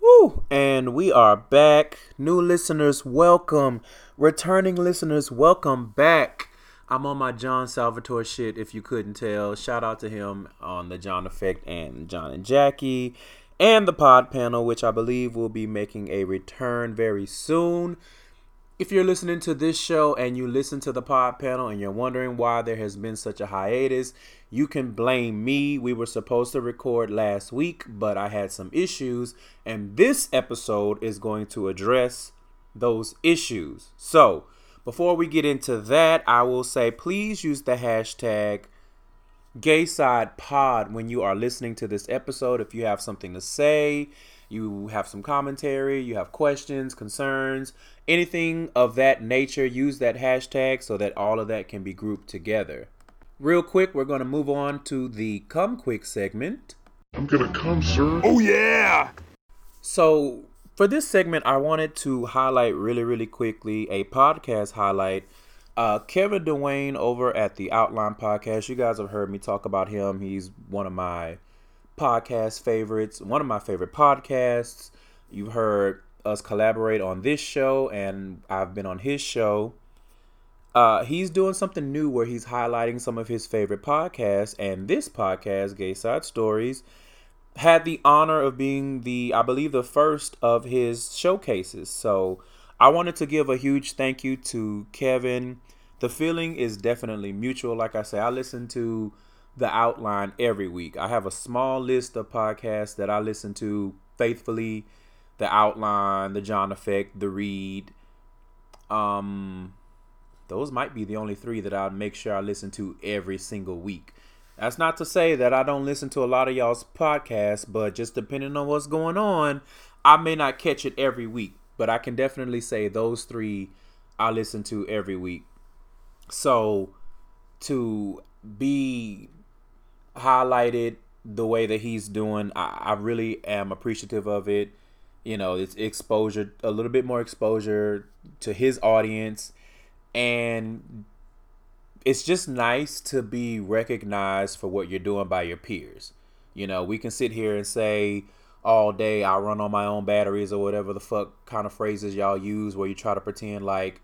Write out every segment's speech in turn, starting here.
Woo! And we are back. New listeners, welcome. Returning listeners, welcome back. I'm on my John Salvatore shit, if you couldn't tell. Shout out to him on the John Effect and John and Jackie and the pod panel, which I believe will be making a return very soon. If you're listening to this show and you listen to the pod panel and you're wondering why there has been such a hiatus, you can blame me. We were supposed to record last week, but I had some issues, and this episode is going to address those issues. So, before we get into that, I will say please use the hashtag GaySidePod when you are listening to this episode. If you have something to say, you have some commentary, you have questions, concerns, anything of that nature, use that hashtag so that all of that can be grouped together. Real quick, we're going to move on to the Come Quick segment. I'm gonna come, sir. Oh yeah! So, for this segment, I wanted to highlight really, really quickly a podcast highlight. Uh, Kevin Dwayne over at the Outline Podcast. You guys have heard me talk about him. He's one of my podcast favorites, one of my favorite podcasts. You've heard us collaborate on this show, and I've been on his show. Uh, he's doing something new where he's highlighting some of his favorite podcasts, and this podcast, Gay Side Stories, had the honor of being the, I believe, the first of his showcases. So I wanted to give a huge thank you to Kevin. The feeling is definitely mutual. Like I say, I listen to the outline every week. I have a small list of podcasts that I listen to faithfully. The outline, the John Effect, the Read. Um, those might be the only three that I'll make sure I listen to every single week. That's not to say that I don't listen to a lot of y'all's podcasts, but just depending on what's going on, I may not catch it every week. But I can definitely say those three I listen to every week. So to be highlighted the way that he's doing, I, I really am appreciative of it. You know, it's exposure, a little bit more exposure to his audience. And it's just nice to be recognized for what you're doing by your peers. You know, we can sit here and say all day I run on my own batteries or whatever the fuck kind of phrases y'all use where you try to pretend like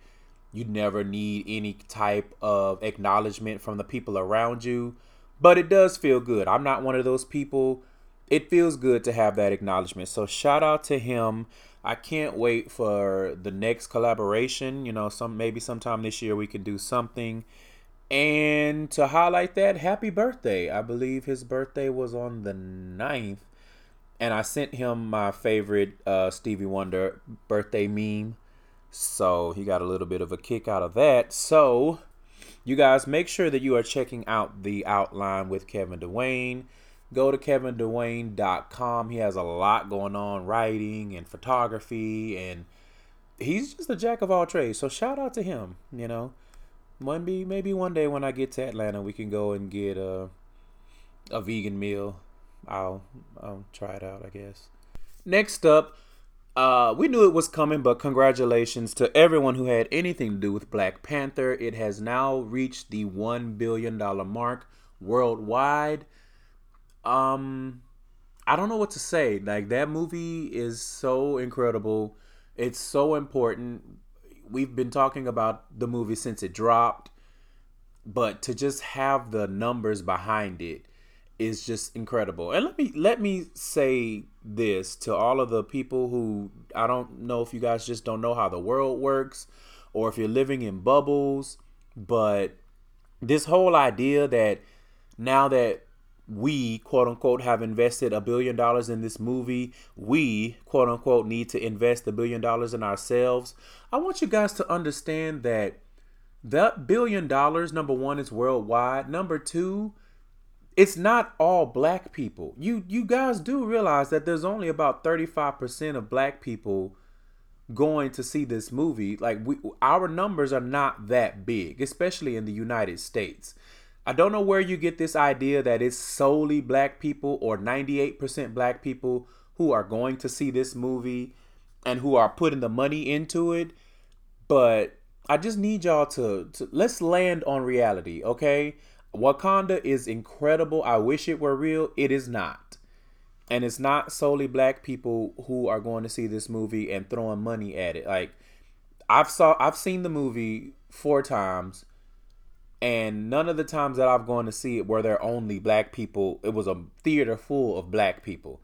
you never need any type of acknowledgement from the people around you. But it does feel good. I'm not one of those people. It feels good to have that acknowledgement. So shout out to him. I can't wait for the next collaboration. You know, some maybe sometime this year we can do something. And to highlight that, happy birthday. I believe his birthday was on the 9th. And I sent him my favorite uh, Stevie Wonder birthday meme. So he got a little bit of a kick out of that. So you guys make sure that you are checking out the outline with Kevin Dwayne. Go to kevindwayne.com. He has a lot going on writing and photography and he's just a jack of all trades. So shout out to him, you know. Maybe maybe one day when I get to Atlanta we can go and get a a vegan meal. I'll I'll try it out, I guess. Next up, uh, we knew it was coming, but congratulations to everyone who had anything to do with Black Panther. It has now reached the one billion dollar mark worldwide. Um, I don't know what to say. Like that movie is so incredible. It's so important. We've been talking about the movie since it dropped, but to just have the numbers behind it is just incredible. And let me let me say this to all of the people who I don't know if you guys just don't know how the world works or if you're living in bubbles, but this whole idea that now that we quote unquote have invested a billion dollars in this movie, we quote unquote need to invest a billion dollars in ourselves. I want you guys to understand that that billion dollars number 1 is worldwide, number 2 it's not all black people. You you guys do realize that there's only about 35% of black people going to see this movie. Like we our numbers are not that big, especially in the United States. I don't know where you get this idea that it's solely black people or 98% black people who are going to see this movie and who are putting the money into it, but I just need y'all to, to let's land on reality, okay? Wakanda is incredible. I wish it were real. It is not. and it's not solely black people who are going to see this movie and throwing money at it. Like I've saw I've seen the movie four times and none of the times that I've gone to see it were there only black people. It was a theater full of black people.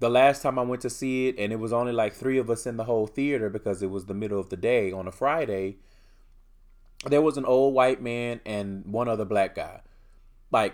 The last time I went to see it and it was only like 3 of us in the whole theater because it was the middle of the day on a Friday. There was an old white man and one other black guy. Like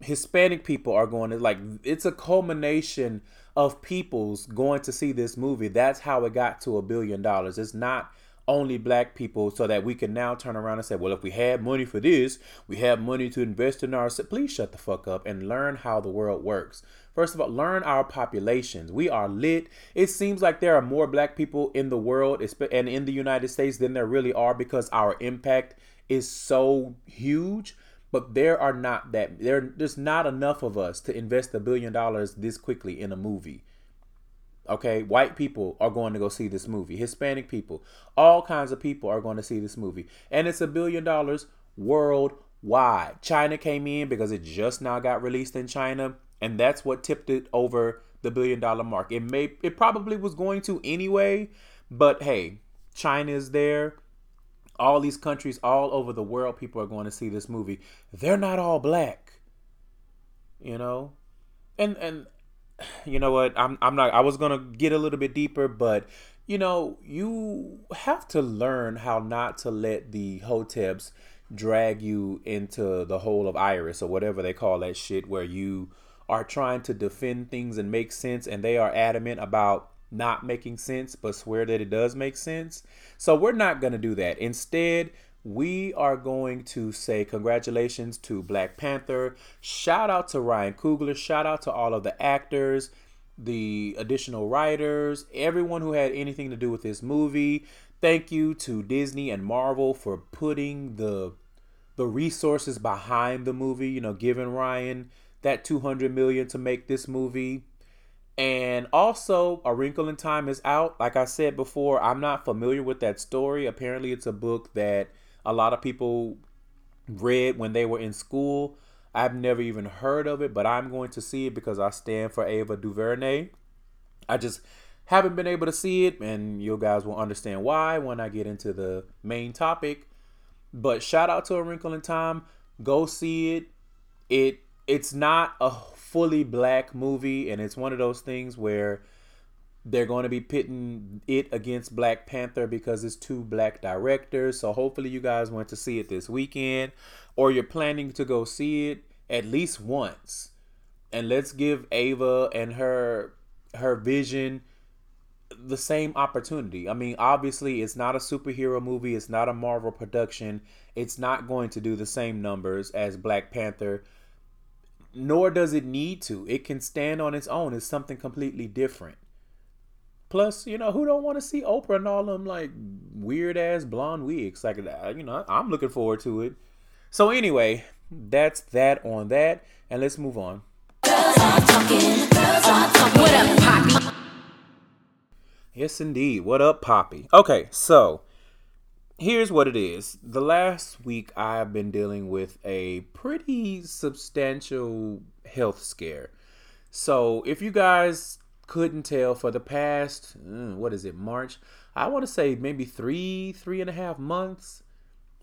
Hispanic people are going to like it's a culmination of peoples going to see this movie. That's how it got to a billion dollars. It's not only black people so that we can now turn around and say, well, if we had money for this, we have money to invest in our. Please shut the fuck up and learn how the world works. First of all, learn our populations. We are lit. It seems like there are more black people in the world and in the United States than there really are because our impact is so huge but there are not that there there's not enough of us to invest a billion dollars this quickly in a movie okay white people are going to go see this movie hispanic people all kinds of people are going to see this movie. And it's a billion dollars worldwide. China came in because it just now got released in china and that's what tipped it over the billion dollar mark. It may it probably was going to anyway but hey china is there. All these countries all over the world people are going to see this movie. They're not all black you know? And and you know what i'm i'm not i was going to get a little bit deeper but you know you have to learn how not to let the hoteps drag you into the hole of iris or whatever they call that shit where you are trying to defend things and make sense and they are adamant about not making sense but swear that it does make sense so we're not going to do that. Instead, we are going to say congratulations to Black Panther. Shout out to Ryan Coogler. Shout out to all of the actors, the additional writers, everyone who had anything to do with this movie. Thank you to Disney and Marvel for putting the the resources behind the movie, you know, giving Ryan that 200 million to make this movie. And also, A Wrinkle in Time is out. Like I said before, I'm not familiar with that story. Apparently, it's a book that a lot of people read when they were in school. I've never even heard of it, but I'm going to see it because I stand for Ava DuVernay. I just haven't been able to see it, and you guys will understand why when I get into the main topic. But shout out to A Wrinkle in Time. Go see it. It it's not a fully black movie, and it's one of those things where they're going to be pitting it against Black Panther because it's two black directors. So hopefully you guys went to see it this weekend or you're planning to go see it at least once. And let's give Ava and her her vision the same opportunity. I mean, obviously it's not a superhero movie, it's not a Marvel production. It's not going to do the same numbers as Black Panther nor does it need to. It can stand on its own. It's something completely different. Plus, you know, who don't want to see Oprah and all them like weird ass blonde wigs? Like, you know, I'm looking forward to it. So anyway, that's that on that, and let's move on. Yes, indeed. What up, Poppy? Okay, so here's what it is. The last week I've been dealing with a pretty substantial health scare. So if you guys couldn't tell for the past mm, what is it march? I want to say maybe three three and a half months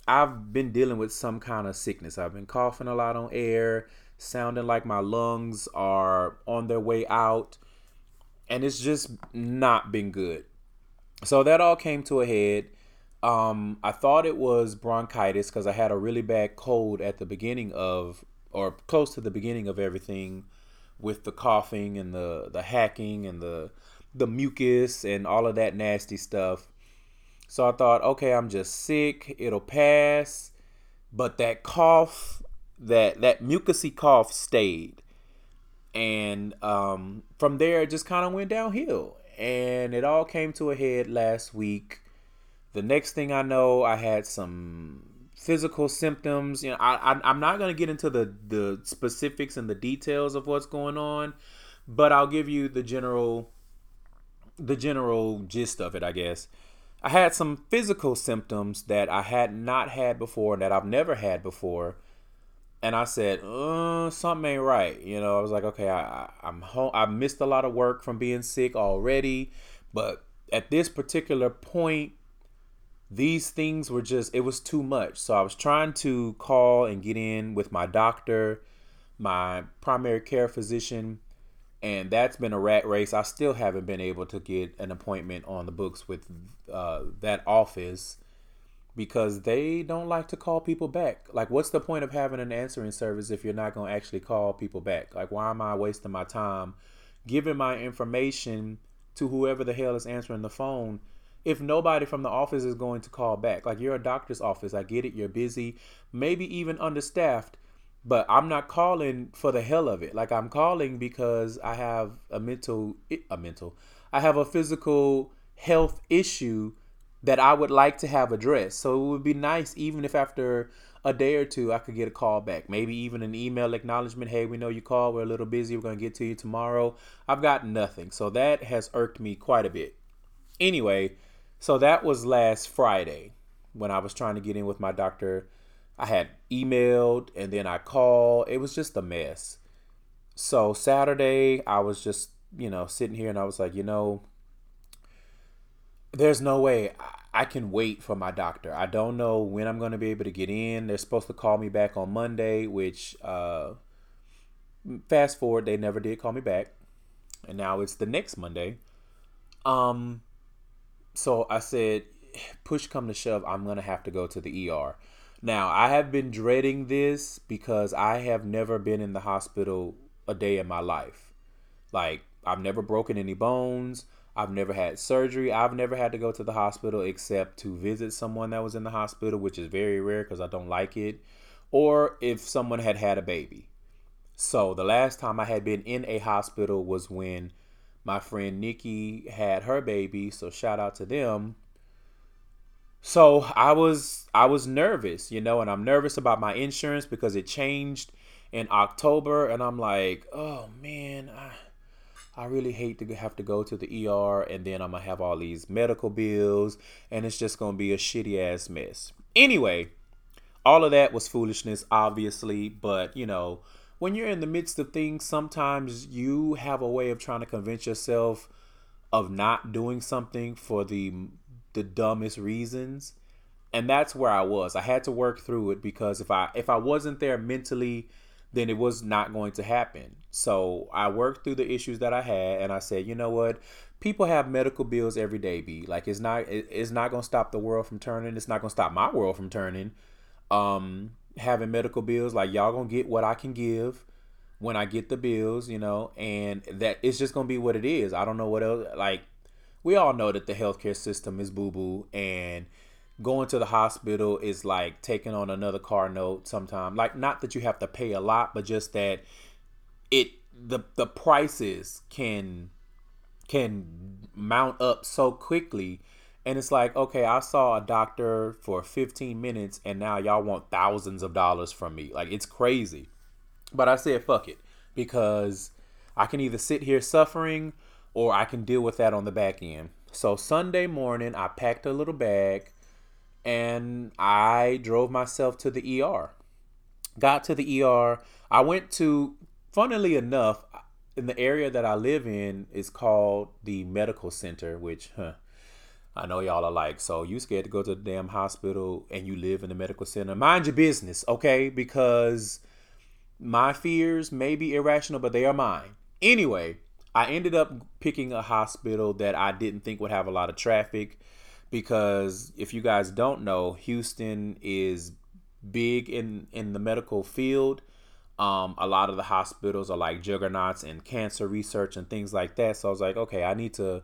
i've been dealing with some kind of sickness. I've been coughing a lot on air sounding like my lungs are on their way out and it's just not been good. So that all came to a head. Um, I thought it was bronchitis because I had a really bad cold at the beginning of, or close to the beginning of everything, with the coughing and the the hacking and the the mucus and all of that nasty stuff. So I thought, okay, I'm just sick. It'll pass. But that cough, that that mucusy cough stayed, and um, from there it just kind of went downhill. And it all came to a head last week the next thing I know, I had some physical symptoms. You know, I, I I'm not gonna get into the the specifics and the details of what's going on, but I'll give you the general the general gist of it, I guess. I had some physical symptoms that I had not had before, that I've never had before. and I said, uh, something ain't right. You know, I was like, okay, I, I I'm home. I missed a lot of work from being sick already, but at this particular point, these things were just it was too much. So I was trying to call and get in with my doctor, my primary care physician, and that's been a rat race. I still haven't been able to get an appointment on the books with uh, that office because they don't like to call people back. Like, what's the point of having an answering service if you're not going to actually call people back? Like, why am I wasting my time giving my information to whoever the hell is answering the phone if nobody from the office is going to call back? Like, you're a doctor's office. I get it. You're busy, maybe even understaffed. But I'm not calling for the hell of it. Like I'm calling because I have a mental a mental I have a physical health issue that I would like to have addressed. So it would be nice even if after a day or two I could get a call back. Maybe even an email acknowledgement. Hey, we know you called. We're a little busy. We're going to get to you tomorrow. I've got nothing. So that has irked me quite a bit. Anyway, so that was last Friday when I was trying to get in with my doctor. I had emailed and then I called. It was just a mess. So Saturday, I was just, you know, sitting here and I was like, you know, there's no way I can wait for my doctor. I don't know when I'm going to be able to get in. They're supposed to call me back on Monday, which uh, fast forward, they never did call me back, and now it's the next Monday. Um, so I said, push come to shove, I'm gonna have to go to the ER. Now I have been dreading this because I have never been in the hospital a day in my life. Like I've never broken any bones. I've never had surgery. I've never had to go to the hospital except to visit someone that was in the hospital, which is very rare because I don't like it, or if someone had had a baby. So the last time I had been in a hospital was when my friend Nikki had her baby. So shout out to them. So I was I was nervous, you know, and I'm nervous about my insurance because it changed in October, and I'm like, oh man, I I really hate to have to go to the ER and then I'm gonna have all these medical bills and it's just gonna be a shitty ass mess. Anyway, all of that was foolishness, obviously, but you know, when you're in the midst of things, sometimes you have a way of trying to convince yourself of not doing something for the the dumbest reasons. And that's where I was. I had to work through it because if I if I wasn't there mentally then it was not going to happen. So I worked through the issues that I had, and I said, you know what? People have medical bills every day. Be like, it's not it's not gonna stop the world from turning. It's not gonna stop my world from turning. Um, having medical bills, like y'all gonna get what I can give when I get the bills, you know, and that it's just gonna be what it is. I don't know what else. Like we all know that the healthcare system is boo boo, and going to the hospital is like taking on another car note sometimes like not that you have to pay a lot but just that it the the prices can can mount up so quickly and it's like okay i saw a doctor for 15 minutes and now y'all want thousands of dollars from me like it's crazy but i said fuck it because i can either sit here suffering or i can deal with that on the back end so sunday morning i packed a little bag and I drove myself to the ER. Got to the ER. I went to, funnily enough, in the area that I live in is called the medical center, which, huh, I know y'all are like, so you scared to go to the damn hospital and you live in the medical center. Mind your business, okay? Because my fears may be irrational, but they are mine. Anyway, I ended up picking a hospital that I didn't think would have a lot of traffic because if you guys don't know, Houston is big in in the medical field. Um, a lot of the hospitals are like juggernauts in cancer research and things like that. So I was like, okay, I need to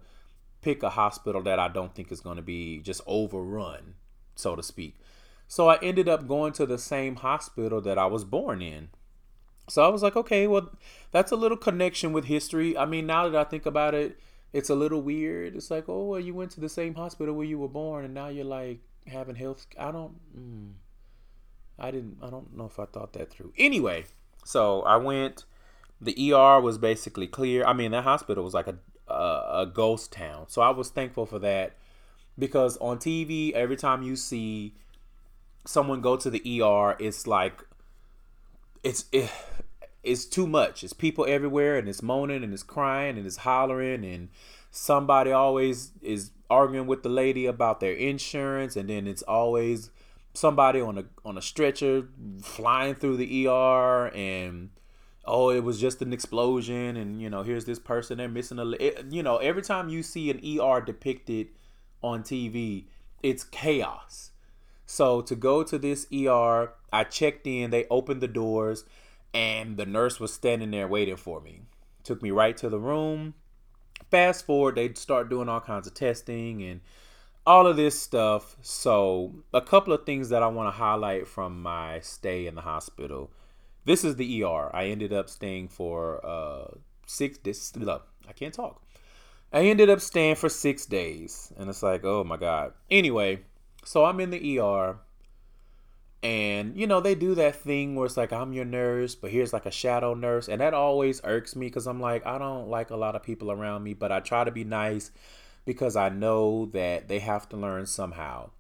pick a hospital that I don't think is going to be just overrun, so to speak. So I ended up going to the same hospital that I was born in. So I was like, okay, well, that's a little connection with history. I mean, now that I think about it, it's a little weird. It's like, oh, well, you went to the same hospital where you were born, and now you're like having health. I don't. Mm, I didn't. I don't know if I thought that through. Anyway, so I went. The ER was basically clear. I mean, that hospital was like a a, a ghost town. So I was thankful for that because on TV, every time you see someone go to the ER, it's like it's it, it's too much. It's people everywhere, and it's moaning and it's crying and it's hollering, and somebody always is arguing with the lady about their insurance, and then it's always somebody on a on a stretcher flying through the ER and oh it was just an explosion and you know here's this person they're missing a it, you know every time you see an ER depicted on TV it's chaos so to go to this ER I checked in they opened the doors and the nurse was standing there waiting for me took me right to the room fast forward they start doing all kinds of testing and all of this stuff. So, a couple of things that I want to highlight from my stay in the hospital. This is the ER. I ended up staying for uh six. This look, I can't talk. I ended up staying for six days, and it's like, oh my god. Anyway, so I'm in the ER, and you know they do that thing where it's like I'm your nurse, but here's like a shadow nurse, and that always irks me because I'm like I don't like a lot of people around me, but I try to be nice because I know that they have to learn somehow.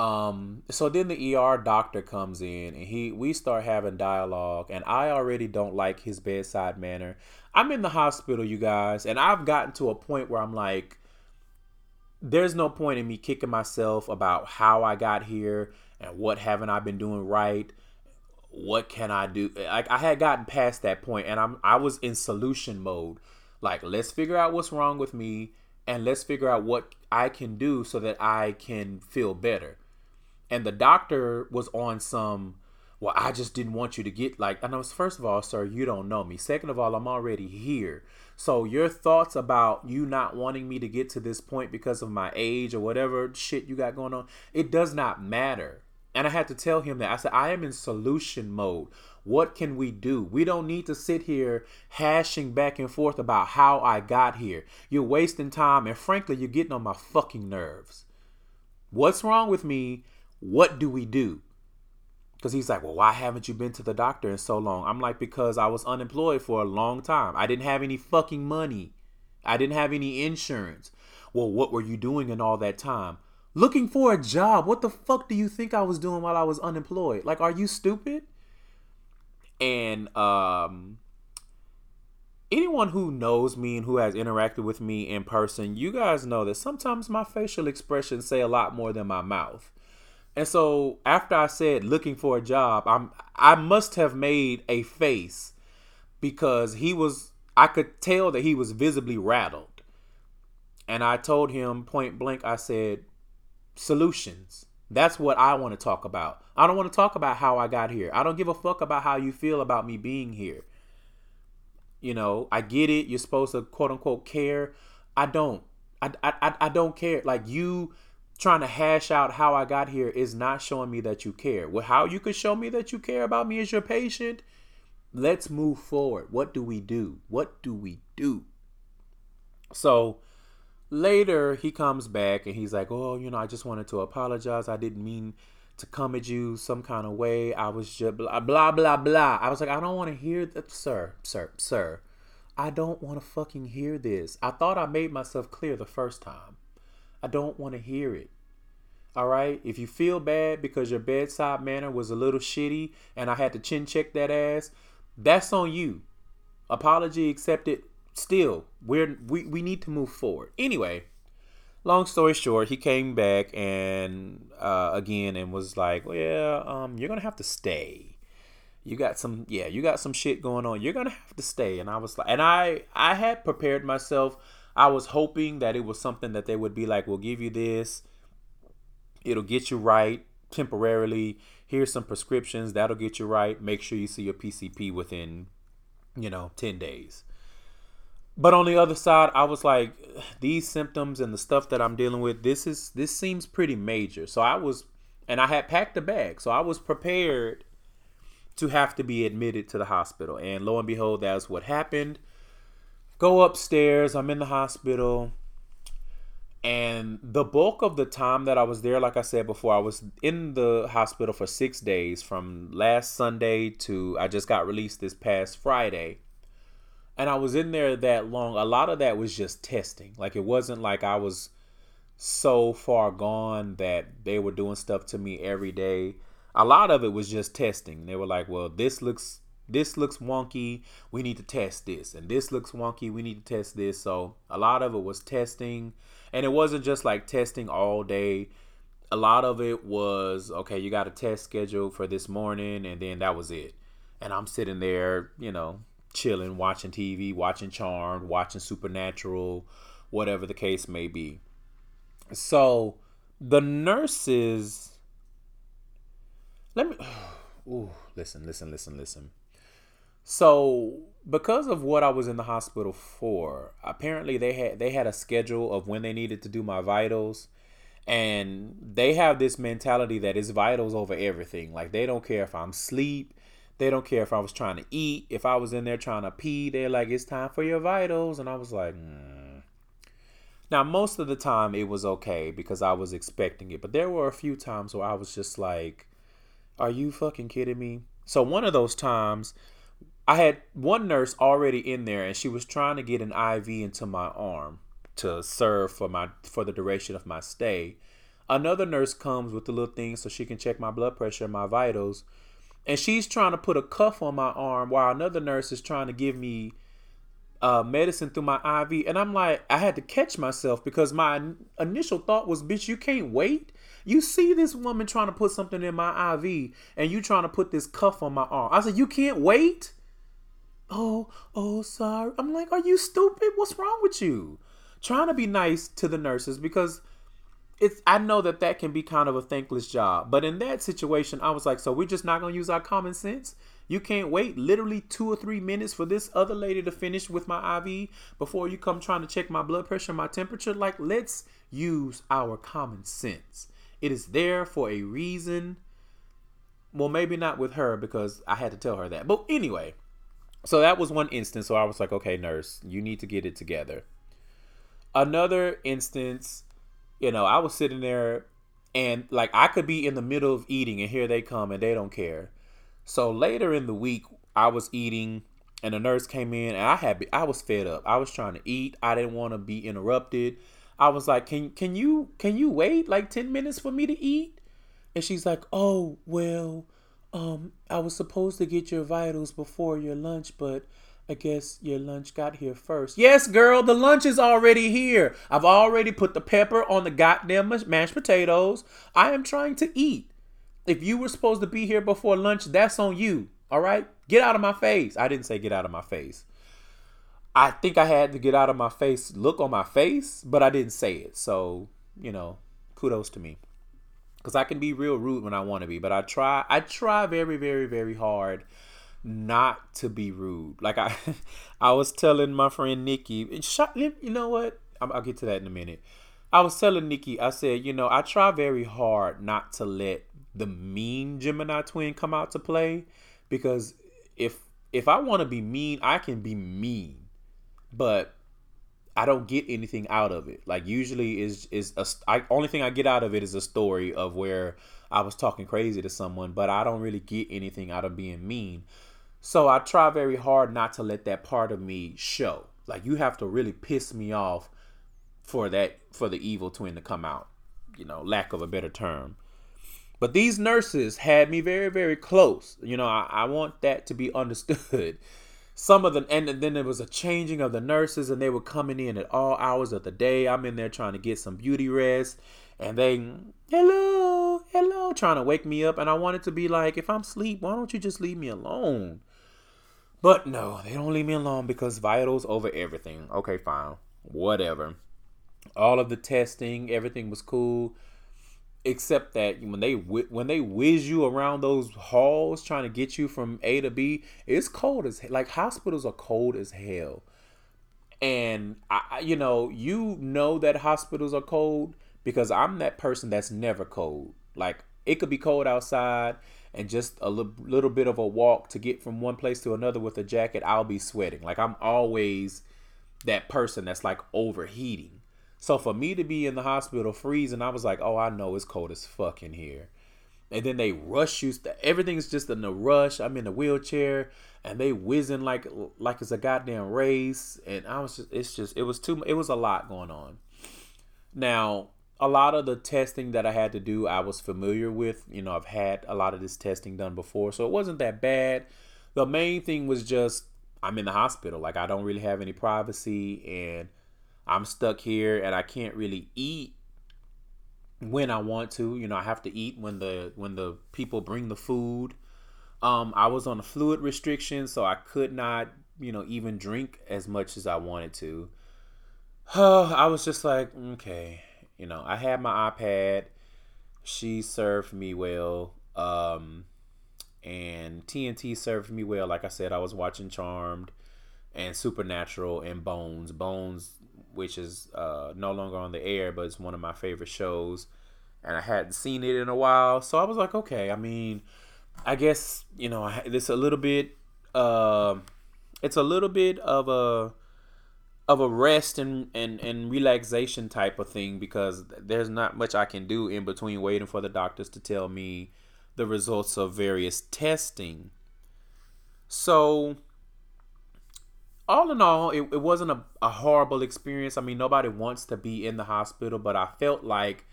Um, so then the ER doctor comes in and he we start having dialogue and I already don't like his bedside manner. I'm in the hospital, you guys, and I've gotten to a point where I'm like there's no point in me kicking myself about how I got here and what haven't I been doing right. What can I do? Like I had gotten past that point and I'm I was in solution mode. Like let's figure out what's wrong with me and let's figure out what I can do so that I can feel better. And the doctor was on some, well, I just didn't want you to get like, and I was, first of all, sir, you don't know me. Second of all, I'm already here. So your thoughts about you not wanting me to get to this point because of my age or whatever shit you got going on, it does not matter. And I had to tell him that. I said, I am in solution mode. What can we do? We don't need to sit here hashing back and forth about how I got here. You're wasting time, and frankly, you're getting on my fucking nerves. What's wrong with me? What do we do? Because he's like, Well, why haven't you been to the doctor in so long? I'm like, Because I was unemployed for a long time. I didn't have any fucking money, I didn't have any insurance. Well, what were you doing in all that time? Looking for a job. What the fuck do you think I was doing while I was unemployed? Like, are you stupid? And um anyone who knows me and who has interacted with me in person, you guys know that sometimes my facial expressions say a lot more than my mouth. And so after I said looking for a job, I'm I must have made a face because he was I could tell that he was visibly rattled. And I told him point blank I said solutions. That's what I want to talk about. I don't want to talk about how I got here. I don't give a fuck about how you feel about me being here. You know, I get it. You're supposed to quote unquote care. I don't. I, I, I don't care. Like you trying to hash out how I got here is not showing me that you care. Well, how you could show me that you care about me as your patient? Let's move forward. What do we do? What do we do? So later he comes back and he's like, "Oh, you know, I just wanted to apologize. I didn't mean to come at you some kind of way. I was just blah blah blah blah." I was like, "I don't want to hear that, sir, sir, sir. I don't want to fucking hear this. I thought I made myself clear the first time. I don't want to hear it." All right. If you feel bad because your bedside manner was a little shitty and I had to chin check that ass, that's on you. Apology accepted still, we're we, we need to move forward. Anyway, long story short, he came back and uh, again and was like, "Well, um, you're gonna have to stay. You got some, yeah, you got some shit going on. You're gonna have to stay." And I was like, and I I had prepared myself. I was hoping that it was something that they would be like, "We'll give you this. It'll get you right temporarily. Here's some prescriptions that'll get you right. Make sure you see your PCP within, you know, ten days." But on the other side, I was like, these symptoms and the stuff that I'm dealing with, this is this seems pretty major. So I was, and I had packed a bag, so I was prepared to have to be admitted to the hospital. And lo and behold, that's what happened. Go upstairs. I'm in the hospital. And the bulk of the time that I was there, like I said before, I was in the hospital for six days from last Sunday to I just got released this past Friday and I was in there that long, a lot of that was just testing. Like it wasn't like I was so far gone that they were doing stuff to me every day. A lot of it was just testing. They were like, "Well, this looks this looks wonky. We need to test this, and this looks wonky. We need to test this." So a lot of it was testing, and it wasn't just like testing all day. A lot of it was okay. You got a test schedule for this morning, and then that was it. And I'm sitting there, you know, chilling, watching TV, watching Charmed, watching Supernatural, whatever the case may be. So the nurses let me ooh, listen, listen, listen, listen. So because of what I was in the hospital for, apparently they had they had a schedule of when they needed to do my vitals. And they have this mentality that is vitals over everything. Like they don't care if I'm asleep, they don't care if I was trying to eat. If I was in there trying to pee, they're like, it's time for your vitals. And I was like, mm. Now, most of the time it was okay because I was expecting it. But there were a few times where I was just like, are you fucking kidding me? So, one of those times, I had one nurse already in there and she was trying to get an IV into my arm to serve for my for the duration of my stay. Another nurse comes with the little thing so she can check my blood pressure and my vitals and she's trying to put a cuff on my arm while another nurse is trying to give me uh, medicine through my IV. And I'm like, I had to catch myself because my initial thought was, bitch, you can't wait. You see this woman trying to put something in my IV and you trying to put this cuff on my arm. I said, you can't wait? Oh, oh, sorry. I'm like, are you stupid? What's wrong with you? Trying to be nice to the nurses because it's I know that that can be kind of a thankless job, but in that situation, I was like, so we're just not gonna use our common sense. You can't wait literally two or three minutes for this other lady to finish with my IV before you come trying to check my blood pressure, my temperature. Like, let's use our common sense. It is there for a reason. Well, maybe not with her because I had to tell her that. But anyway, so that was one instance. So I was like, okay, nurse, you need to get it together. Another instance you know, I was sitting there and like I could be in the middle of eating and here they come and they don't care. So later in the week, I was eating and the nurse came in and I had I was fed up. I was trying to eat. I didn't want to be interrupted. I was like, "Can can you can you wait like 10 minutes for me to eat?" And she's like, "Oh, well, um I was supposed to get your vitals before your lunch, but I guess your lunch got here first. Yes, girl, the lunch is already here. I've already put the pepper on the goddamn mashed potatoes. I am trying to eat. If you were supposed to be here before lunch, that's on you. All right? Get out of my face. I didn't say get out of my face. I think I had to get out of my face, look on my face, but I didn't say it. So, you know, kudos to me. Cuz I can be real rude when I want to be, but I try I try very very very hard not to be rude. Like I, I was telling my friend Nikki, you know what? I'll get to that in a minute. I was telling Nikki, I said, you know, I try very hard not to let the mean Gemini twin come out to play because if if I want to be mean, I can be mean, but I don't get anything out of it. Like usually is is a I, only thing I get out of it is a story of where I was talking crazy to someone, but I don't really get anything out of being mean. So I try very hard not to let that part of me show. Like you have to really piss me off for that for the evil twin to come out. You know, lack of a better term. But these nurses had me very, very close. You know, I, I want that to be understood. Some of the and then there was a changing of the nurses, and they were coming in at all hours of the day. I'm in there trying to get some beauty rest, and they hello, hello, trying to wake me up. And I wanted to be like, if I'm asleep, why don't you just leave me alone? But no, they don't leave me alone because vitals over everything. Okay, fine. Whatever. All of the testing, everything was cool. Except that when they when they whiz you around those halls trying to get you from A to B, it's cold as like hospitals are cold as hell. And I, you know, you know that hospitals are cold because I'm that person that's never cold. Like it could be cold outside and just a li- little bit of a walk to get from one place to another with a jacket, I'll be sweating. Like I'm always that person that's like overheating. So for me to be in the hospital freezing, I was like, oh, I know it's cold as fuck in here. And then they rush you. Everything's just in a rush. I'm in a wheelchair, and they whizzing like like it's a goddamn race. And I was just, it's just, it was too, it was a lot going on. Now, a lot of the testing that I had to do, I was familiar with. You know, I've had a lot of this testing done before, so it wasn't that bad. The main thing was just I'm in the hospital. Like I don't really have any privacy and I'm stuck here and I can't really eat when I want to. You know, I have to eat when the when the people bring the food. Um, I was on a fluid restriction, so I could not, you know, even drink as much as I wanted to. I was just like, okay, you know, I had my iPad. She served me well. Um, and TNT served me well. Like I said, I was watching Charmed and Supernatural and Bones. Bones, which is uh, no longer on the air, but it's one of my favorite shows. And I hadn't seen it in a while, so I was like, okay. I mean, I guess you know, this a little bit. Uh, it's a little bit of a of a rest and, and and relaxation type of thing because there's not much I can do in between waiting for the doctors to tell me the results of various testing. So, all in all, it, it wasn't a, a horrible experience. I mean, nobody wants to be in the hospital, but I felt like,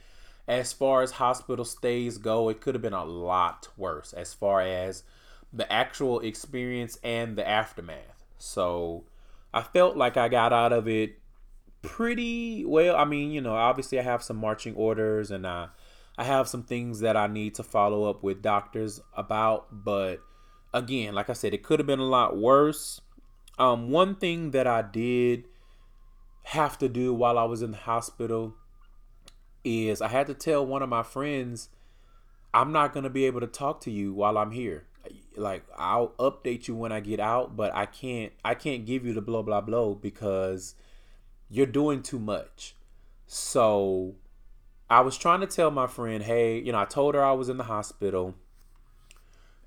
as far as hospital stays go, it could have been a lot worse as far as the actual experience and the aftermath. So, I felt like I got out of it pretty well. I mean, you know, obviously I have some marching orders and I I have some things that I need to follow up with doctors about, but again, like I said, it could have been a lot worse. Um, one thing that I did have to do while I was in the hospital is I had to tell one of my friends, I'm not going to be able to talk to you while I'm here. Like I'll update you when I get out, but I can't I can't give you the blah blah blah because you're doing too much. So I was trying to tell my friend, hey, you know, I told her I was in the hospital,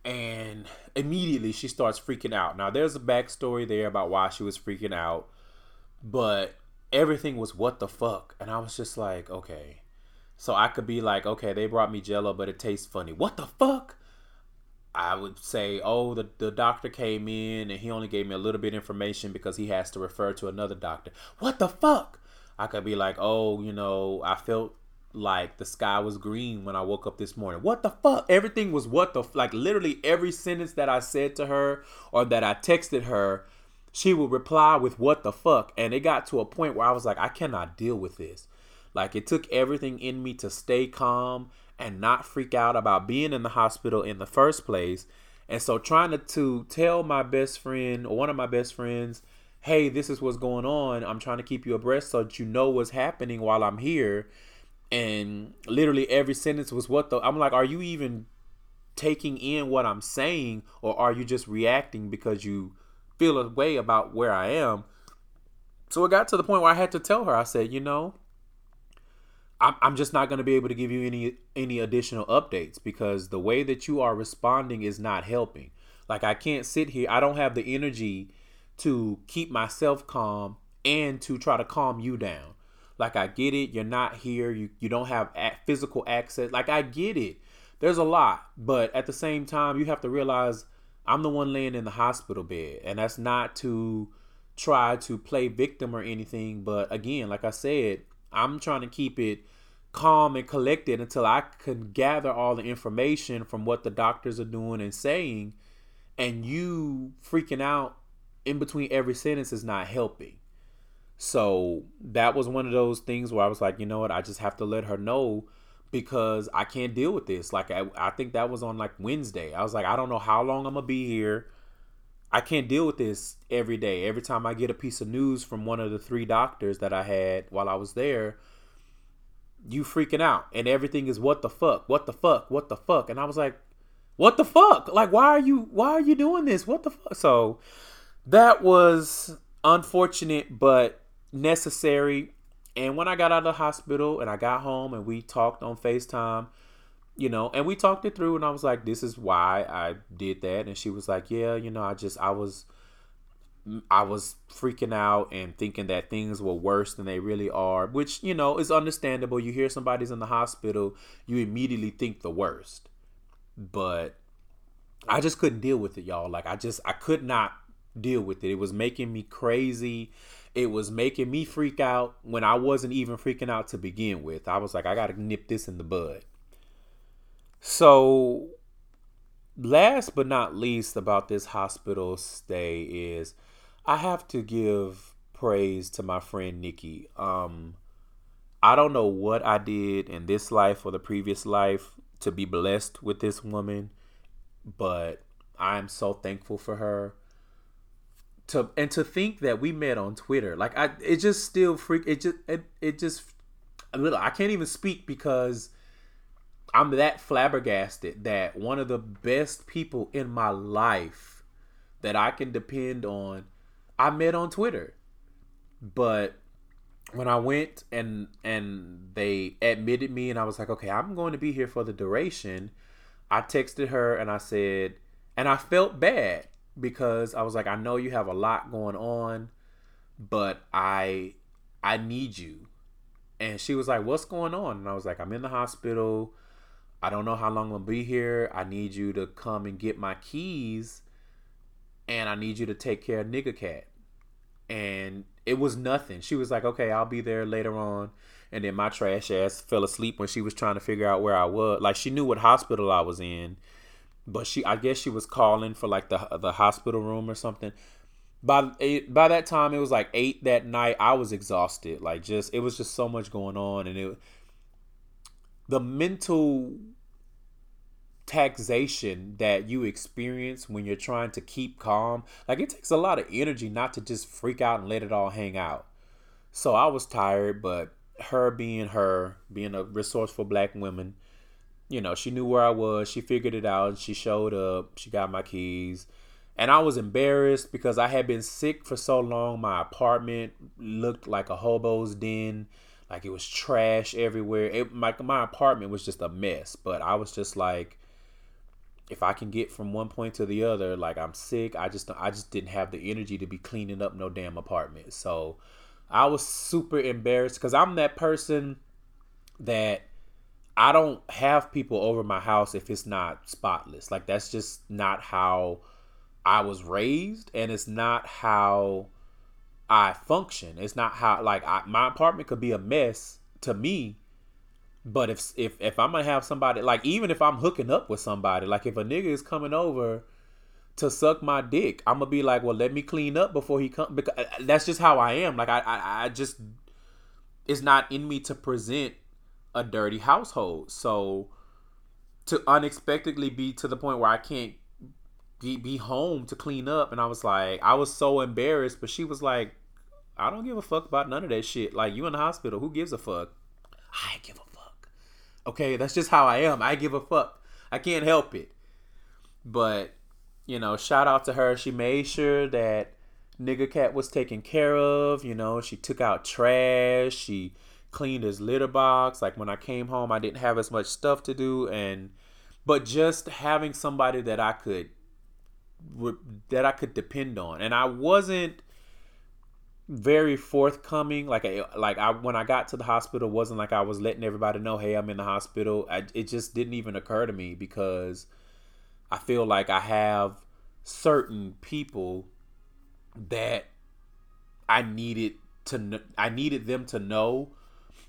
and immediately she starts freaking out. Now, there's a backstory there about why she was freaking out, but everything was what the fuck, and I was just like, okay. So I could be like, okay, they brought me Jello, but it tastes funny. What the fuck? I would say, oh, the, the doctor came in and he only gave me a little bit of information because he has to refer to another doctor. What the fuck? I could be like, oh, you know, I felt like the sky was green when I woke up this morning. What the fuck? Everything was what the like literally every sentence that I said to her or that I texted her, she would reply with what the fuck. And it got to a point where I was like, I cannot deal with this. Like it took everything in me to stay calm and not freak out about being in the hospital in the first place. And so trying to, to tell my best friend or one of my best friends, hey, this is what's going on. I'm trying to keep you abreast so that you know what's happening while I'm here and literally every sentence was what the I'm like, are you even taking in what I'm saying, or are you just reacting because you feel a way about where I am? So it got to the point where I had to tell her, I said, you know, I'm, I'm just not going to be able to give you any any additional updates because the way that you are responding is not helping. Like I can't sit here. I don't have the energy to keep myself calm and to try to calm you down. Like I get it, you're not here, you you don't have physical access. Like I get it. There's a lot, but at the same time, you have to realize I'm the one laying in the hospital bed, and that's not to try to play victim or anything. But again, like I said, I'm trying to keep it calm and collected until I can gather all the information from what the doctors are doing and saying. And you freaking out in between every sentence is not helping. So that was one of those things where I was like, you know what, I just have to let her know because I can't deal with this. Like I, I think that was on like Wednesday. I was like, I don't know how long I'm gonna be here. I can't deal with this every day. Every time I get a piece of news from one of the three doctors that I had while I was there, you freaking out. And everything is what the fuck, what the fuck, what the fuck. And I was like, what the fuck? Like why are you why are you doing this? What the fuck? So that was unfortunate, but necessary. And when I got out of the hospital and I got home and we talked on FaceTime, you know, and we talked it through and I was like, this is why I did that. And she was like, yeah, you know, I just, I was, I was freaking out and thinking that things were worse than they really are, which, you know, is understandable. You hear somebody's in the hospital, you immediately think the worst. But I just couldn't deal with it, y'all. Like, I just, I could not deal with it. It was making me crazy. It was making me freak out when I wasn't even freaking out to begin with. I was like, I got to nip this in the bud. So, last but not least about this hospital stay is I have to give praise to my friend Nikki. Um, I don't know what I did in this life or the previous life to be blessed with this woman, but I'm so thankful for her. To and to think that we met on Twitter, like I, it just still freak. It just it, it just a little. I can't even speak because I'm that flabbergasted that one of the best people in my life that I can depend on, I met on Twitter. But when I went and and they admitted me and I was like, okay, I'm going to be here for the duration. I texted her and I said, and I felt bad because I was like, I know you have a lot going on, but I I need you. And she was like, What's going on? And I was like, I'm in the hospital. I don't know how long I'm gonna be here. I need you to come and get my keys, and I need you to take care of Nigga Cat. And it was nothing. She was like, "Okay, I'll be there later on." And then my trash ass fell asleep when she was trying to figure out where I was. Like she knew what hospital I was in, but she, I guess, she was calling for like the the hospital room or something. By by that time, it was like eight that night. I was exhausted. Like just it was just so much going on, and it the mental taxation that you experience when you're trying to keep calm like it takes a lot of energy not to just freak out and let it all hang out so i was tired but her being her being a resourceful black woman you know she knew where i was she figured it out she showed up she got my keys and i was embarrassed because i had been sick for so long my apartment looked like a hobo's den like it was trash everywhere. It my my apartment was just a mess, but I was just like if I can get from one point to the other, like I'm sick, I just I just didn't have the energy to be cleaning up no damn apartment. So I was super embarrassed cuz I'm that person that I don't have people over my house if it's not spotless. Like that's just not how I was raised and it's not how I function. It's not how like I, my apartment could be a mess to me, but if if if I'm gonna have somebody like even if I'm hooking up with somebody, like if a nigga is coming over to suck my dick, I'm gonna be like, well, let me clean up before he come because uh, that's just how I am. Like I I, I just it's not in me to present a dirty household. So to unexpectedly be to the point where I can't be, be home to clean up and I was like I was so embarrassed, but she was like I don't give a fuck about none of that shit. Like you in the hospital, who gives a fuck? I give a fuck. Okay, that's just how I am. I give a fuck. I can't help it. But you know, shout out to her. She made sure that nigga cat was taken care of. You know, she took out trash. She cleaned his litter box. Like when I came home, I didn't have as much stuff to do, and but just having somebody that I could that I could depend on, and I wasn't very forthcoming. Like I, like I when I got to the hospital, wasn't like I was letting everybody know, hey, I'm in the hospital. I, it just didn't even occur to me because I feel like I have certain people that I needed to I needed them to know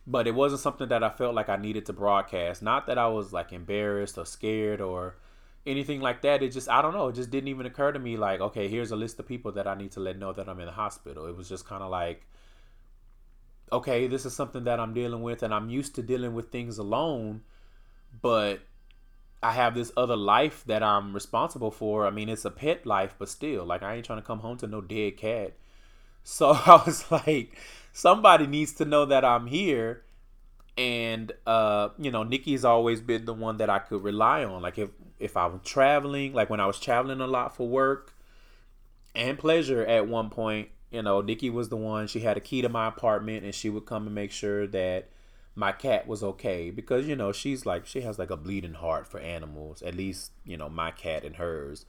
but it wasn't something that I felt like I needed to broadcast. Not that I was like embarrassed or scared or anything like that. It just I don't know. It just didn't even occur to me like, okay, here's a list of people that I need to let know that I'm in the hospital. It was just kind of like, okay, this is something that I'm dealing with, and I'm used to dealing with things alone, but I have this other life that I'm responsible for. I mean, it's a pet life, but still, like I ain't trying to come home to no dead cat. So I was like, somebody needs to know that I'm here. And uh you know nikki's always been the one that i could rely on. Like if if i'm traveling like when i was traveling a lot for work and pleasure at one point you know nikki was the one she had a key to my apartment and she would come and make sure that my cat was okay. Because you know she's like she has like a bleeding heart for animals at least you know my cat and hers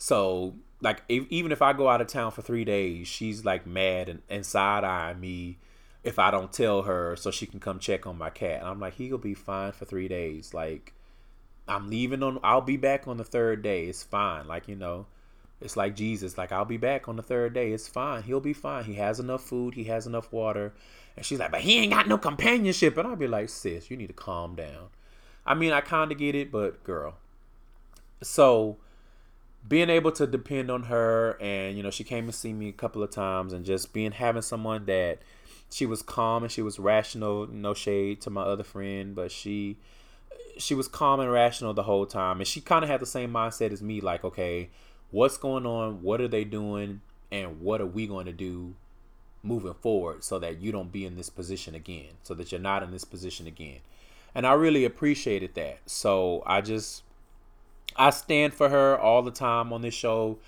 so like if, even if i go out of town for three days she's like mad and, and side-eyeing me if I don't tell her so she can come check on my cat. And I'm like, he'll be fine for three days. Like, I'm leaving on, I'll be back on the third day. It's fine. Like, you know, It's like Jesus, like I'll be back on the third day. It's fine. He'll be fine. He has enough food. He has enough water. And she's like, but he ain't got no companionship. And I'll be like, sis, you need to calm down. I mean, I kind of get it, but girl. So being able to depend on her and you know she came and see me a couple of times and just being having someone that she was calm and she was rational no shade to my other friend but she she was calm and rational the whole time. And she kind of had the same mindset as me like okay what's going on? What are they doing? And what are we going to do moving forward so that you don't be in this position again so that you're not in this position again? And i really appreciated that. So i just I stand for her all the time on this show.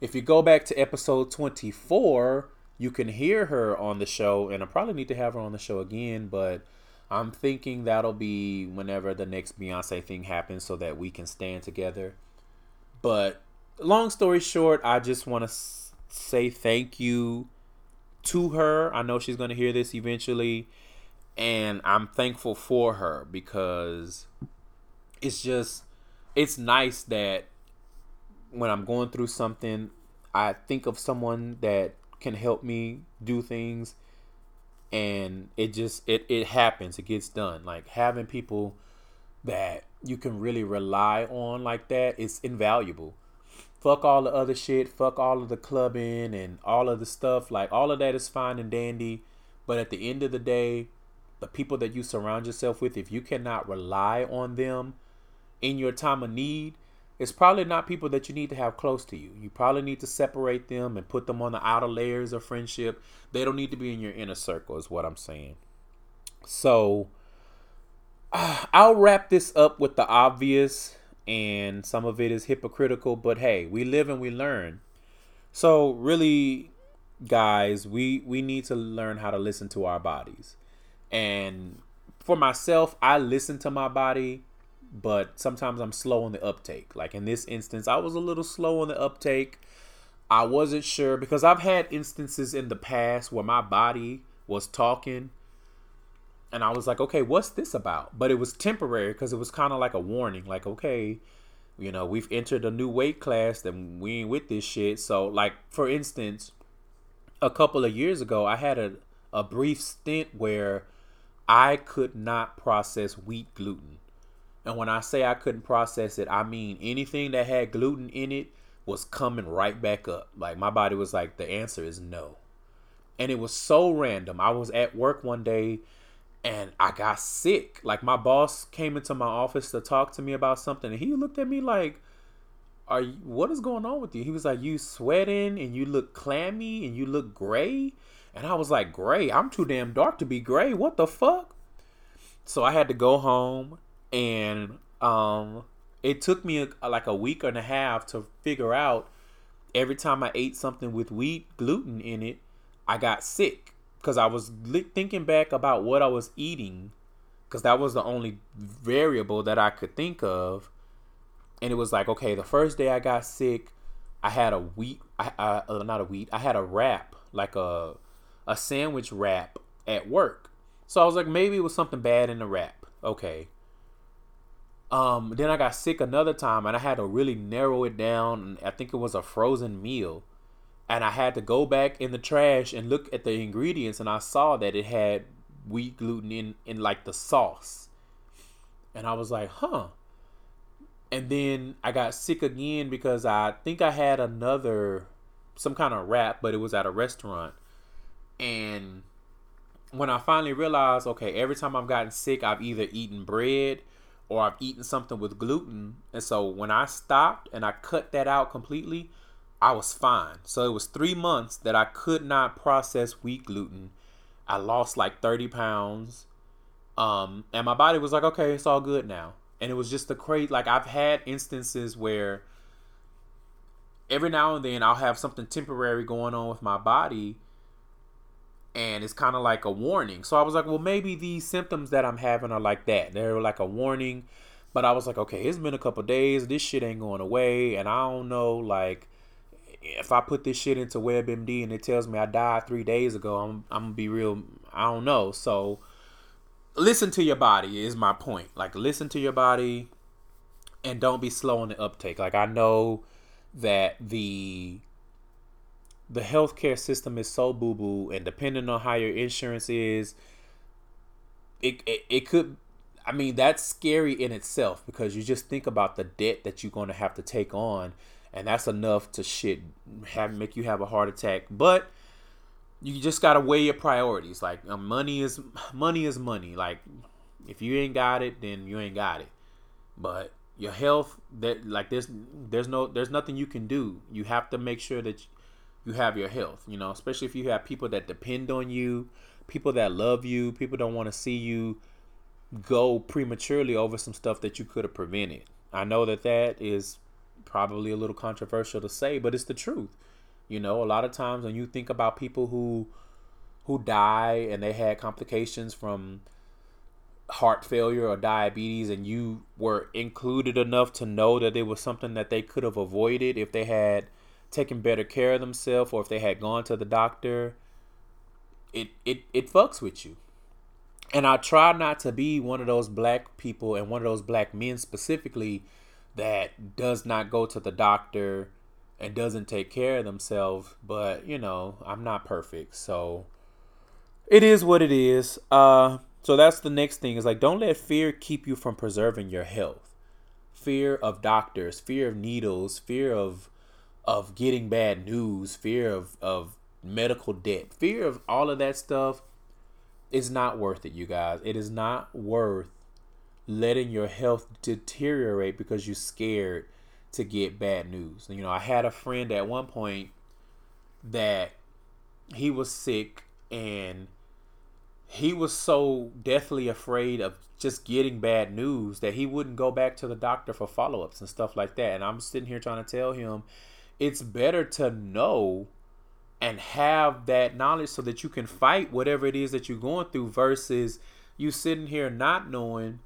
If you go back to episode 24, you can hear her on the show, and I probably need to have her on the show again, but I'm thinking that'll be whenever the next Beyonce thing happens so that we can stand together. But long story short, I just want to say thank you to her. I know she's going to hear this eventually, and I'm thankful for her because it's just it's nice that when I'm going through something, I think of someone that can help me do things and it just it it happens it gets done. Like having people that you can really rely on like that is invaluable. Fuck all the other shit fuck all of the clubbing and all of the stuff like all of that is fine and dandy but at the end of the day the people that you surround yourself with if you cannot rely on them in your time of need, it's probably not people that you need to have close to you. You probably need to separate them and put them on the outer layers of friendship. They don't need to be in your inner circle, is what I'm saying. So uh, I'll wrap this up with the obvious, and some of it is hypocritical, but hey, we live and we learn. So really, guys, we we need to learn how to listen to our bodies. And for myself, I listen to my body but sometimes I'm slow on the uptake. Like in this instance, I was a little slow on the uptake. I wasn't sure because I've had instances in the past where my body was talking and I was like, okay, what's this about? But it was temporary because it was kind of like a warning, like, okay, you know, we've entered a new weight class, and we ain't with this shit. So, like, for instance, a couple of years ago, I had a, a brief stint where I could not process wheat gluten. And when I say I couldn't process it, I mean anything that had gluten in it was coming right back up. Like my body was like, the answer is no. And it was so random. I was at work one day and I got sick. Like my boss came into my office to talk to me about something and he looked at me like, Are you what is going on with you? He was like, You sweating and you look clammy and you look gray. And I was like, Gray? I'm too damn dark to be gray. What the fuck? So I had to go home and um, it took me a, like a week and a half to figure out. Every time I ate something with wheat gluten in it, I got sick because I was li- thinking back about what I was eating because that was the only variable that I could think of. And it was like, okay, the first day I got sick, I had a wheat, I, I uh, not a wheat, I had a wrap, like a a sandwich wrap at work. So I was like, maybe it was something bad in the wrap. Okay. Um, then I got sick another time and I had to really narrow it down. I think it was a frozen meal. And I had to go back in the trash and look at the ingredients and I saw that it had wheat gluten in, in like the sauce. And I was like, huh. And then I got sick again because I think I had another some kind of wrap, but it was at a restaurant. And when I finally realized, okay, every time I've gotten sick, I've either eaten bread or I've eaten something with gluten. And so when I stopped and I cut that out completely, I was fine. So it was three months that I could not process wheat gluten. I lost like 30 pounds. Um, and my body was like, okay, it's all good now. And it was just the crazy, like, I've had instances where every now and then I'll have something temporary going on with my body and it's kind of like a warning. So I was like, well, maybe these symptoms that I'm having are like that. They're like a warning. But I was like, okay, it's been a couple days. This shit ain't going away, and I don't know, like, if I put this shit into WebMD and it tells me I died three days ago, I'm I'm gonna be real. I don't know. So listen to your body is my point. Like, listen to your body, and don't be slow on the uptake. Like I know that the the healthcare system is so boo boo, and depending on how your insurance is, it, it it could. I mean, that's scary in itself because you just think about the debt that you're going to have to take on, and that's enough to shit have make you have a heart attack. But you just gotta weigh your priorities. Like um, money is money is money. Like if you ain't got it, then you ain't got it. But your health, that like there's there's no there's nothing you can do. You have to make sure that you have your health. You know, especially if you have people that depend on you, people that love you, people don't want to see you go prematurely over some stuff that you could have prevented. I know that that is probably a little controversial to say, but it's the truth. You know, a lot of times when you think about people who who die and they had complications from heart failure or diabetes and you were included enough to know that it was something that they could have avoided if they had taken better care of themselves or if they had gone to the doctor it it it fucks with you and i try not to be one of those black people and one of those black men specifically that does not go to the doctor and doesn't take care of themselves but you know i'm not perfect so it is what it is uh so that's the next thing is like don't let fear keep you from preserving your health. Fear of doctors, fear of needles, fear of of getting bad news, fear of of medical debt, fear of all of that stuff is not worth it, you guys. It is not worth letting your health deteriorate because you're scared to get bad news. You know, I had a friend at one point that he was sick and he was so deathly afraid of just getting bad news that he wouldn't go back to the doctor for follow ups and stuff like that. And I'm sitting here trying to tell him it's better to know and have that knowledge so that you can fight whatever it is that you're going through versus you sitting here not knowing.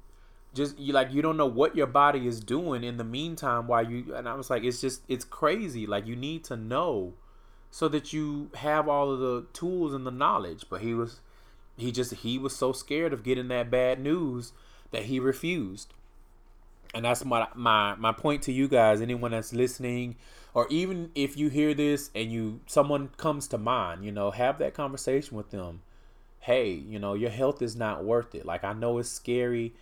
Just you like you don't know what your body is doing in the meantime while you and I was like it's just it's crazy. Like you need to know so that you have all of the tools and the knowledge. But he was he just he was so scared of getting that bad news that he refused. And that's my my my point to you guys, anyone that's listening, or even if you hear this and you someone comes to mind, you know, have that conversation with them. Hey, you know, your health is not worth it. Like I know it's scary,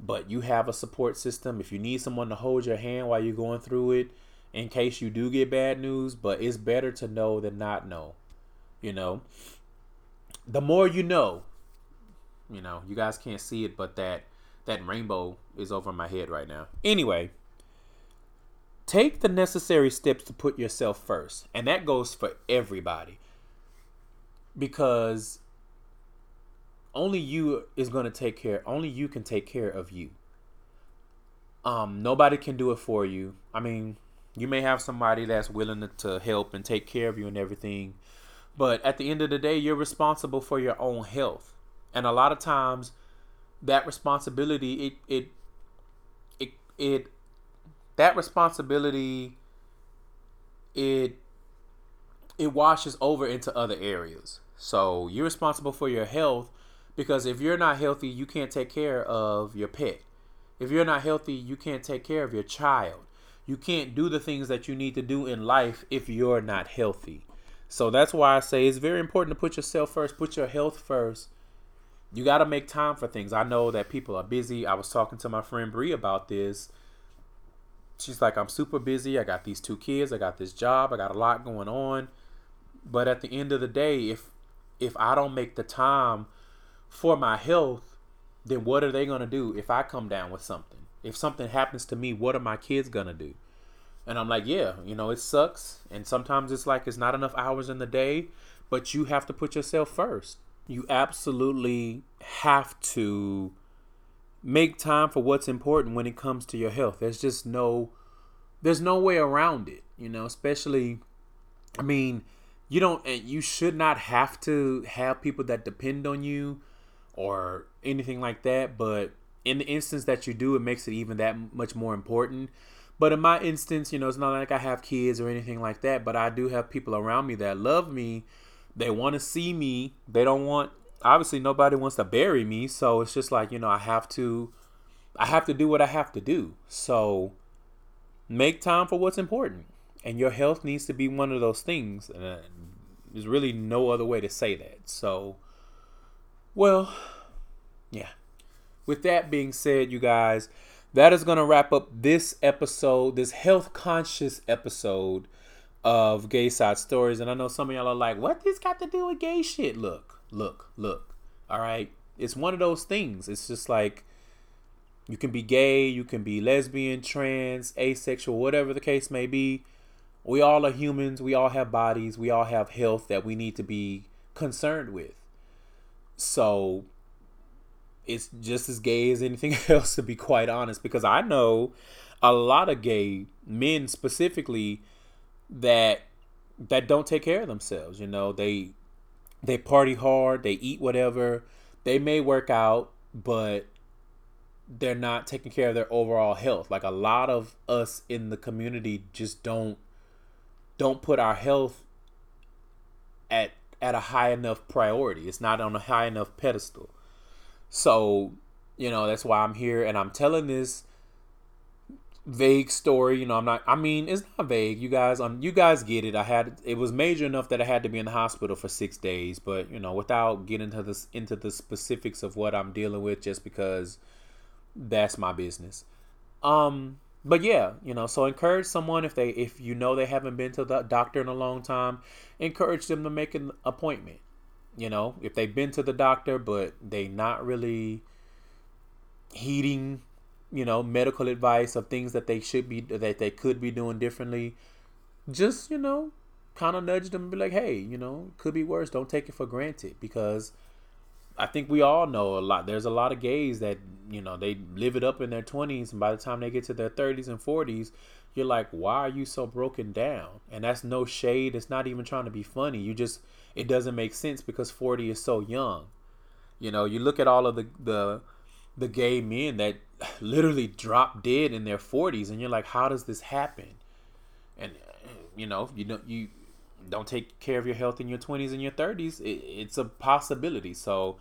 but you have a support system. If you need someone to hold your hand while you're going through it, in case you do get bad news, but it's better to know than not know. You know, the more you know, you know, you guys can't see it, but that that rainbow is over my head right now. Anyway, take the necessary steps to put yourself first. And that goes for everybody. Because only you is going to take care only you can take care of you. Um nobody can do it for you. I mean, you may have somebody that's willing to, help and take care of you and everything, but at the end of the day, you're responsible for your own health. And a lot of times that responsibility it it it it that responsibility it it washes over into other areas. So you're responsible for your health because if you're not healthy, you can't take care of your pet. If you're not healthy, you can't take care of your child. You can't do the things that you need to do in life if you're not healthy. So that's why I say it's very important to put yourself first, put your health first. You got to make time for things. I know that people are busy. I was talking to my friend Bree about this. She's like, I'm super busy. I got these two kids. I got this job. I got a lot going on. But at the end of the day, if if I don't make the time for my health, then what are they to do if I come down with something? If something happens to me, what are my kids to do? And I'm like, yeah, you know, it sucks. And sometimes it's like it's not enough hours in the day, but you have to put yourself first. You absolutely have to make time for what's important when it comes to your health. There's just no there's no way around it, you know, especially I mean, you don't and you should not have to have people that depend on you or anything like that, but in the instance that you do, it makes it even that much more important but in my instance, you know, it's not like I have kids or anything like that, but I do have people around me that love me. They want to see me. They don't want obviously nobody wants to bury me, so it's just like, you know, I have to I have to do what I have to do. So make time for what's important. and your health needs to be one of those things. And uh, there's really no other way to say that. So, well, yeah. With that being said, you guys, that is going to wrap up this episode, this health conscious episode of Gay Side Stories. And I know some of y'all are like, what this got to do with gay shit? Look, look, look. All right. It's one of those things. It's just like you can be gay, you can be lesbian, trans, asexual, whatever the case may be. We all are humans. We all have bodies. We all have health that we need to be concerned with. So it's just as gay as anything else, to be quite honest, because I know a lot of gay men specifically that that don't take care of themselves. You know, they they party hard, they eat whatever, they may work out, but they're not taking care of their overall health. Like a lot of us in the community just don't don't put our health at at a high enough priority. It's not on a high enough pedestal. So, you know, that's why I'm here and I'm telling this vague story. You know, I'm not I mean, it's not vague. You guys um you guys get it. I had it was major enough that I had to be in the hospital for 6 days, but you know, without getting into this into the specifics of what I'm dealing with just because that's my business. Um but yeah, you know, so encourage someone if they if you know they haven't been to the doctor in a long time, encourage them to make an appointment. You know, if they've been to the doctor but they not really heeding, you know, medical advice of things that they should be that they could be doing differently, just, you know, kind of nudge them and be like, "Hey, you know, could be worse. Don't take it for granted because I think we all know a lot. There's a lot of gays that you know they live it up in their 20s, and by the time they get to their 30s and 40s, you're like, why are you so broken down? And that's no shade. It's not even trying to be funny. You just it doesn't make sense because 40 is so young. You know, you look at all of the the the gay men that literally drop dead in their 40s, and you're like, how does this happen? And you know, you know, you don't take care of your health in your 20s and your 30s, it, it's a possibility. So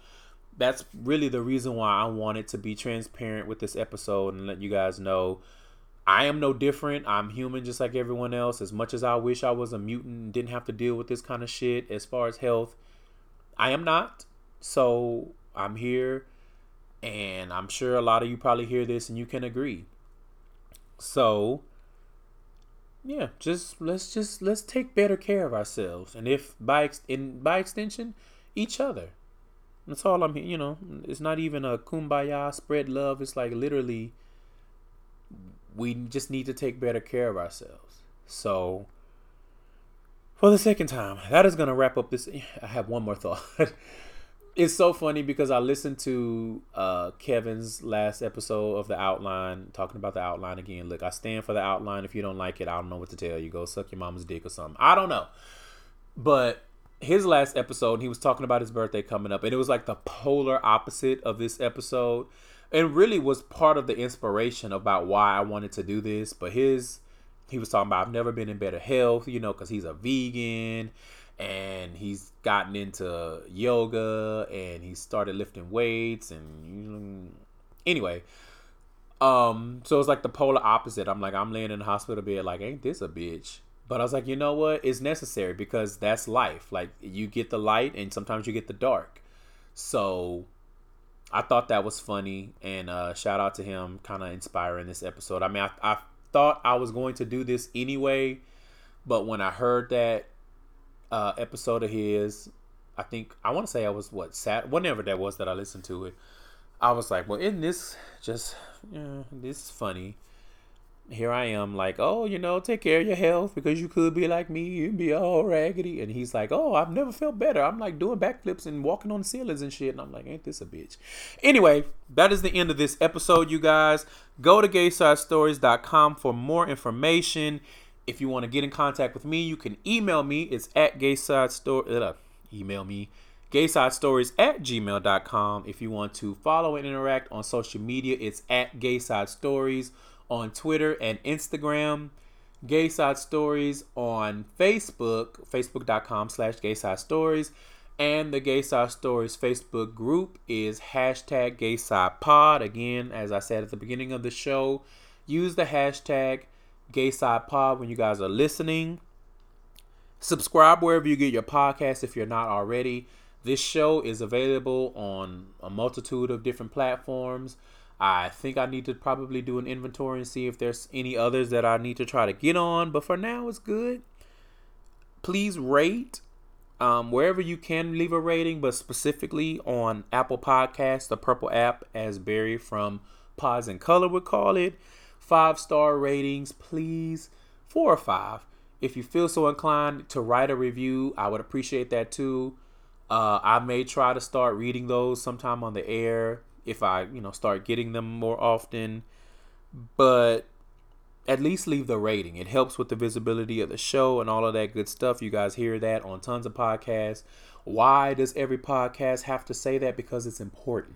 that's really the reason why I wanted to be transparent with this episode and let you guys know I am no different. I'm human just like everyone else. As much as I wish I was a mutant and didn't have to deal with this kind of shit as far as health, I am not. So I'm here and I'm sure a lot of you probably hear this and you can agree. So yeah, just let's just let's take better care of ourselves, and if by in by extension, each other. That's all I'm. You know, it's not even a kumbaya spread love. It's like literally, we just need to take better care of ourselves. So, for the second time, that is gonna wrap up this. I have one more thought. it's so funny because I listened to uh, Kevin's last episode of the outline, talking about the outline again. Look, I stand for the outline. If you don't like it, I don't know what to tell you. Go suck your mama's dick or something. I don't know. But his last episode, he was talking about his birthday coming up, and it was like the polar opposite of this episode. And really was part of the inspiration about why I wanted to do this. But his, he was talking about I've never been in better health, you know, because he's a vegan and he's gotten into yoga and he started lifting weights and anyway um so it's like the polar opposite. I'm like i'm laying in the hospital bed like ain't this a bitch? But i was like you know what? It's necessary because that's life. Like you get the light and sometimes you get the dark. So i thought that was funny and uh shout out to him kind of inspiring this episode. I mean I, I thought i was going to do this anyway but when i heard that uh, episode of his. I think I want to say I was what sat whenever that was that I listened to it. I was like, well, isn't this just yeah, this is funny? Here I am, like, oh, you know, take care of your health because you could be like me and be all raggedy. And he's like, oh, I've never felt better. I'm like doing backflips and walking on ceilings and shit. And I'm like, ain't this a bitch? Anyway, that is the end of this episode, you guys. Go to gaysidestories.com for more information. If you want to get in contact with me, you can email me. It's at gayside story. Uh, email me gayside stories at gmail.com. If you want to follow and interact on social media, it's at gayside stories on Twitter and Instagram. Gayside Stories on Facebook, facebook.com slash gayside stories. And the Gayside Stories Facebook group is hashtag gayside pod. Again, as I said at the beginning of the show, use the hashtag Gay Side Pod when you guys are listening. Subscribe wherever you get your podcast if you're not already. This show is available on a multitude of different platforms. I think I need to probably do an inventory and see if there's any others that I need to try to get on, but for now it's good. Please rate um, wherever you can leave a rating, but specifically on Apple Podcasts, the purple app, as Barry from Pods and Color would call it. Five star ratings, please. Four or five. If you feel so inclined to write a review, I would appreciate that too. Uh, I may try to start reading those sometime on the air if I, you know, start getting them more often. But at least leave the rating. It helps with the visibility of the show and all of that good stuff. You guys hear that on tons of podcasts. Why does every podcast have to say that? Because it's important.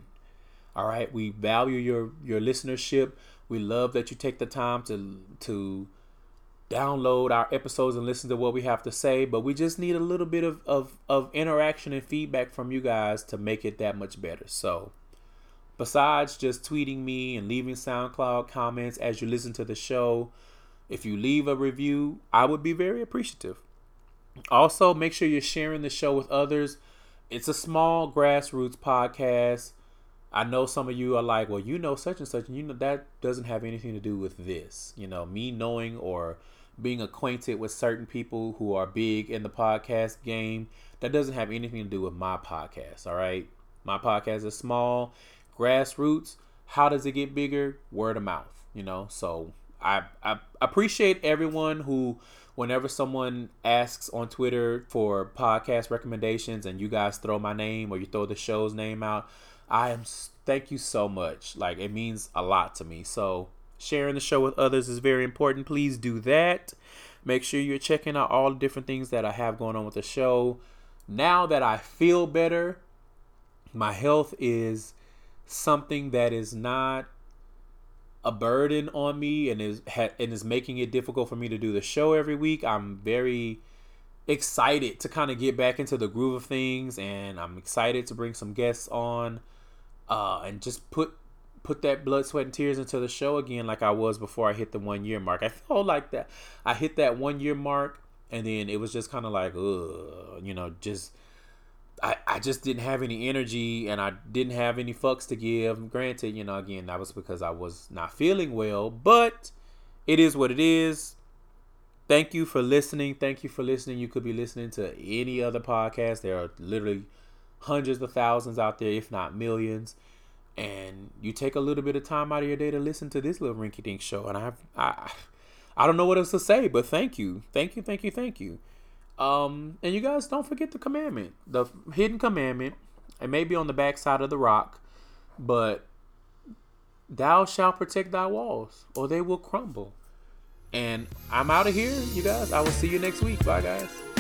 All right, we value your your listenership. We love that you take the time to to download our episodes and listen to what we have to say, but we just need a little bit of, of, of interaction and feedback from you guys to make it that much better. So, besides just tweeting me and leaving SoundCloud comments as you listen to the show, if you leave a review, I would be very appreciative. Also, make sure you're sharing the show with others. It's a small grassroots podcast. I know some of you are like, well, you know such and such, and you know that doesn't have anything to do with this. You know, me knowing or being acquainted with certain people who are big in the podcast game, that doesn't have anything to do with my podcast. All right. My podcast is small, grassroots. How does it get bigger? Word of mouth, you know? So I, I appreciate everyone who, whenever someone asks on Twitter for podcast recommendations and you guys throw my name or you throw the show's name out, I am, thank you so much. Like, it means a lot to me. So, Sharing the show with others is very important. Please do that. Make sure you're checking out all the different things that I have going on with the show. Now that I feel better, my health is something that is not a burden on me and is and is making it difficult for me to do the show every week. I'm very excited to kind of get back into the groove of things and I'm excited to bring some guests on uh, and just put put that blood, sweat, and tears into the show again like I was before I hit the one year mark. I felt like that. I hit that one year mark, and then it was just kind of like, ugh, you know, just. I, I just didn't have any energy and I didn't have any fucks to give. Granted, you know, again, that was because I was not feeling well, but it is what it is. Thank you for listening. Thank you for listening. You could be listening to any other podcast. There are literally hundreds of thousands out there, if not millions and you take a little bit of time out of your day to listen to this little rinky dink show. And I've, I, I don't know what else to say, but thank you, thank you, thank you, thank you. Um, and you guys don't forget the commandment, the hidden commandment. It may be on the backside of the rock, but thou shalt protect thy walls, or they will crumble. And I'm out of here, you guys. I will see you next week. Bye, guys.